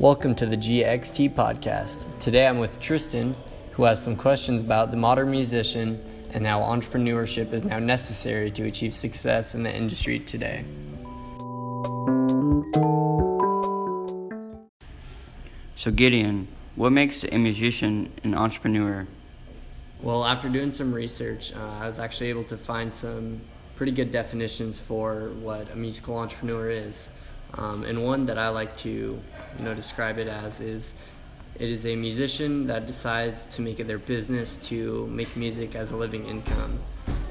Welcome to the GXT podcast. Today I'm with Tristyn, who has some questions about the modern musician and how entrepreneurship is now necessary to achieve success in the industry today. So, Gideon, what makes a musician an entrepreneur? Well, after doing some research, uh, I was actually able to find some pretty good definitions for what a musical entrepreneur is. Um, and one that I like to, you know, describe it as is it is a musician that decides to make it their business to make music as a living income.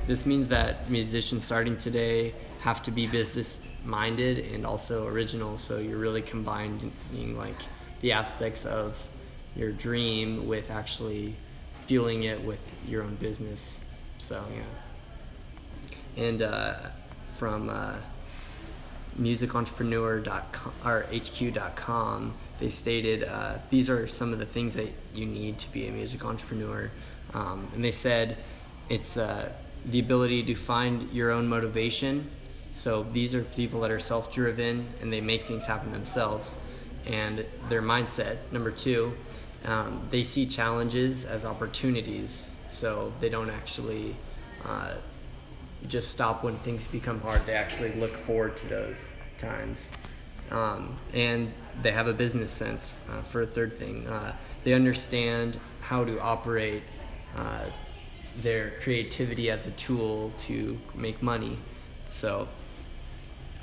This means that musicians starting today have to be business minded and also original. So you're really combining like the aspects of your dream with actually fueling it with your own business. So yeah. And uh, from uh, musicentrepreneur.com or hq.com they stated uh, these are some of the things that you need to be a music entrepreneur. Um, and they said it's uh, the ability to find your own motivation. So these are people that are self-driven and they make things happen themselves and their mindset. Number two um, they see challenges as opportunities. So they don't actually uh, just stop when things become hard. They actually look forward to those times. Um, and they have a business sense uh, for a third thing. Uh, they understand how to operate uh, their creativity as a tool to make money. So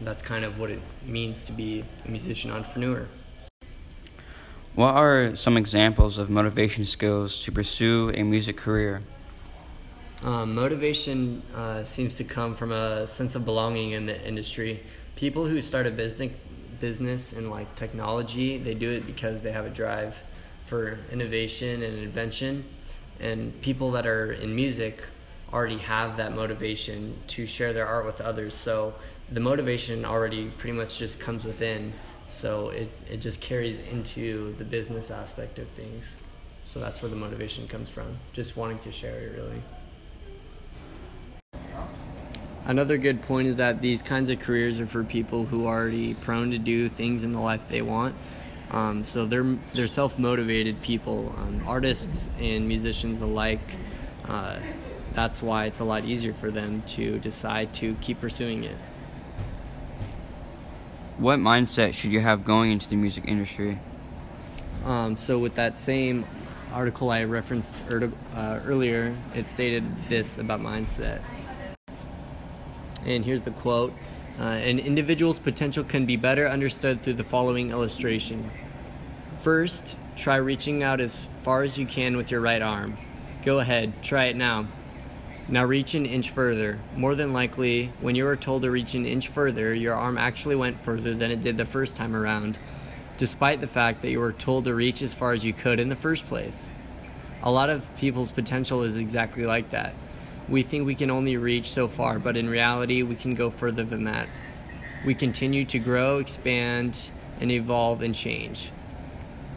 that's kind of what it means to be a musician entrepreneur. What are some examples of motivation skills to pursue a music career? Um, motivation uh, seems to come from a sense of belonging in the industry. People who start a business business in like technology, they do it because they have a drive for innovation and invention. And people that are in music already have that motivation to share their art with others. So the motivation already pretty much just comes within. So it, it just carries into the business aspect of things. So that's where the motivation comes from. Just wanting to share it, really. Another good point is that these kinds of careers are for people who are already prone to do things in the life they want. Um, so they're they're self motivated people, um, artists and musicians alike. Uh, that's why it's a lot easier for them to decide to keep pursuing it. What mindset should you have going into the music industry? Um, so with that same article I referenced er- uh, earlier, it stated this about mindset. And here's the quote uh, An individual's potential can be better understood through the following illustration. First, try reaching out as far as you can with your right arm. Go ahead, try it now. Now reach an inch further. More than likely, when you were told to reach an inch further, your arm actually went further than it did the first time around, despite the fact that you were told to reach as far as you could in the first place. A lot of people's potential is exactly like that we think we can only reach so far, but in reality, we can go further than that. We continue to grow, expand, and evolve and change.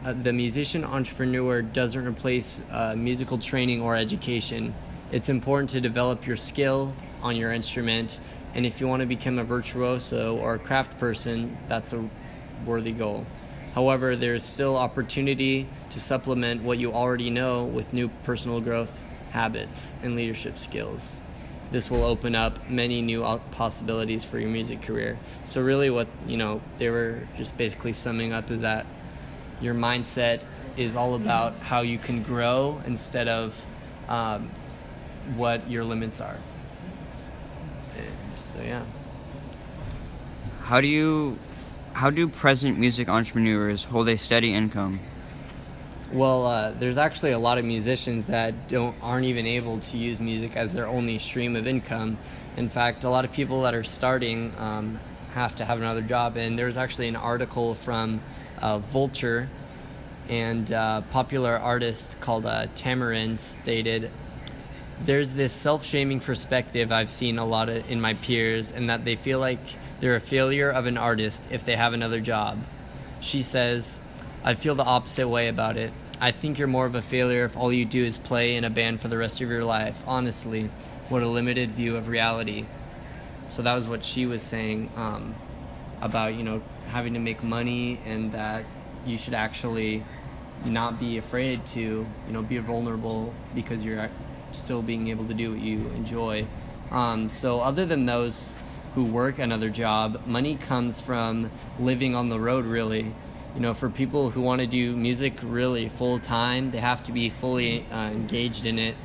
Uh, the musician entrepreneur doesn't replace uh, musical training or education. It's important to develop your skill on your instrument, and if you want to become a virtuoso or a craft person, that's a worthy goal. However, there is still opportunity to supplement what you already know with new personal growth habits, and leadership skills. This will open up many new possibilities for your music career. So, really, what you know, they were just basically summing up is that your mindset is all about how you can grow instead of um, what your limits are. And so, yeah. How do you, how do present music entrepreneurs hold a steady income? Well, uh, there's actually a lot of musicians that don't aren't even able to use music as their only stream of income. In fact, a lot of people that are starting um, have to have another job. And there's actually an article from uh, Vulture, and uh, popular artist called uh, Tamarin stated, "There's this self-shaming perspective I've seen a lot of in my peers, and that they feel like they're a failure of an artist if they have another job." She says. I feel the opposite way about it. I think you're more of a failure if all you do is play in a band for the rest of your life. Honestly, what a limited view of reality. So that was what she was saying um, about you know having to make money and that you should actually not be afraid to you know be vulnerable because you're still being able to do what you enjoy. Um, so other than those who work another job, money comes from living on the road. Really, you know, for people who want to do music really full time, they have to be fully uh, engaged in it.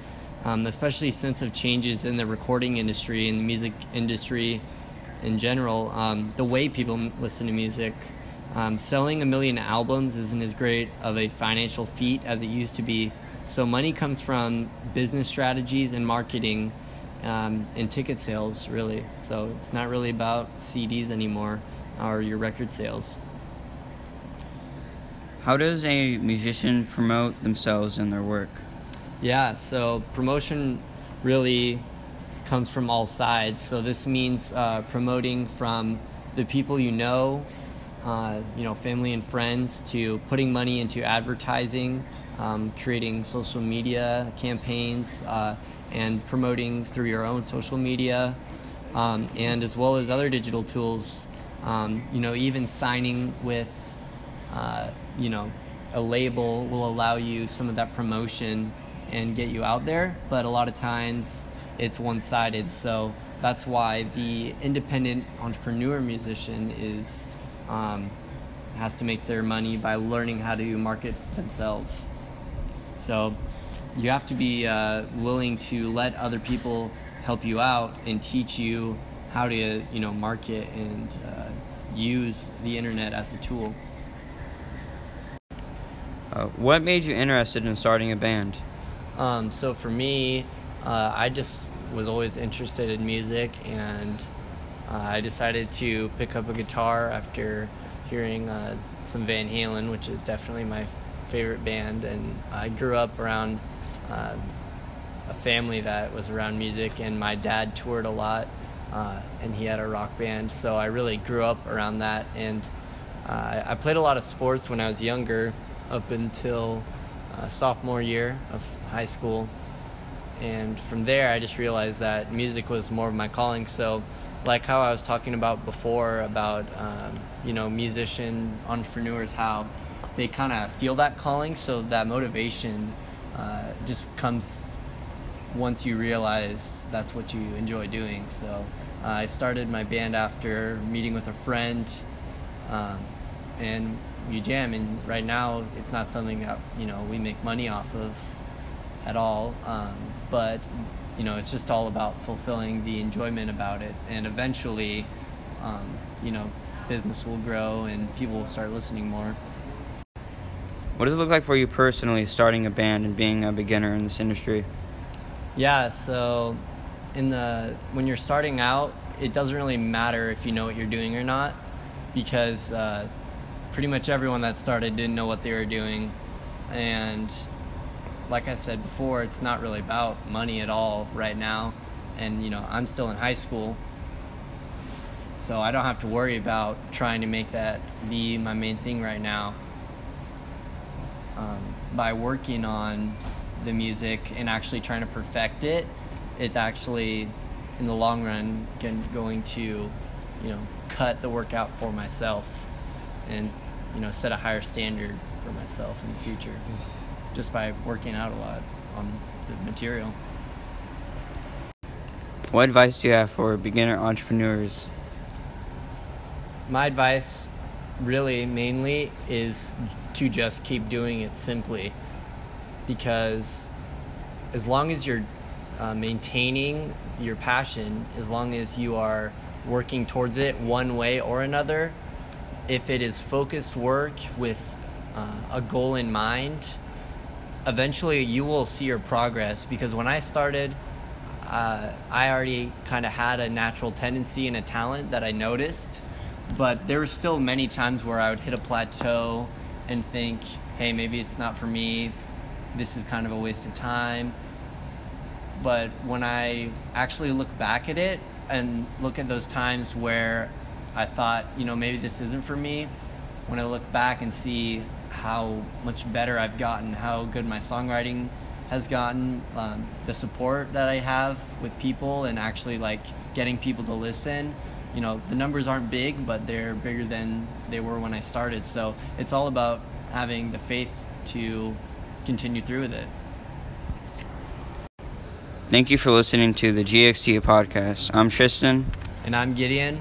Um, especially since of changes in the recording industry and the music industry in general, um, the way people listen to music. Um, selling a million albums isn't as great of a financial feat as it used to be. So money comes from business strategies and marketing um, and ticket sales, really. So it's not really about CDs anymore or your record sales. How does a musician promote themselves and their work? Yeah, so promotion really comes from all sides. So this means uh, promoting from the people you know, uh, you know, family and friends, to putting money into advertising, um, creating social media campaigns, uh, and promoting through your own social media, um, and as well as other digital tools. Um, you know, even signing with, uh, you know, a label will allow you some of that promotion and get you out there. But a lot of times it's one sided. So that's why the independent entrepreneur musician is um, has to make their money by learning how to market themselves. So you have to be uh, willing to let other people help you out and teach you how to you know market and uh, use the internet as a tool. Uh, what made you interested in starting a band? Um, so for me, uh, I just was always interested in music, and uh, I decided to pick up a guitar after hearing uh, some Van Halen, which is definitely my favorite band. And I grew up around um, a family that was around music, and my dad toured a lot, uh, and he had a rock band, so I really grew up around that. And I played a lot of sports when I was younger, up until uh, sophomore year of high school. And from there i just realized that music was more of my calling. So like how i was talking about before about um, you know musician entrepreneurs how they kind of feel that calling. So that motivation uh, just comes once you realize that's what you enjoy doing. So uh, i started my band after meeting with a friend um, and we jam and right now it's not something that you know we make money off of at all um, but you know it's just all about fulfilling the enjoyment about it and eventually um, you know business will grow and people will start listening more. What does it look like for you personally starting a band and being a beginner in this industry? Yeah so in the when you're starting out it doesn't really matter if you know what you're doing or not because uh, pretty much everyone that started didn't know what they were doing and like I said before, it's not really about money at all right now. And, you know, I'm still in high school. So I don't have to worry about trying to make that be my main thing right now. Um, by working on the music and actually trying to perfect it, it's actually, in the long run, going to, you know, cut the workout for myself and, you know, set a higher standard for myself in the future just by working out a lot on the material. What advice do you have for beginner entrepreneurs? My advice, really, mainly, is to just keep doing it simply. Because as long as you're uh, maintaining your passion, as long as you are working towards it one way or another, if it is focused work with uh, a goal in mind, eventually you will see your progress because when I started, uh, I already kind of had a natural tendency and a talent that I noticed, but there were still many times where I would hit a plateau and think, hey, maybe it's not for me. This is kind of a waste of time. But when I actually look back at it and look at those times where I thought, you know, maybe this isn't for me, when I look back and see how much better I've gotten, how good my songwriting has gotten, um, the support that I have with people, and actually like getting people to listen. you know, the numbers aren't big, but they're bigger than they were when I started. So it's all about having the faith to continue through with it. Thank you for listening to the GXT podcast. I'm Tristyn. And I'm Gideon,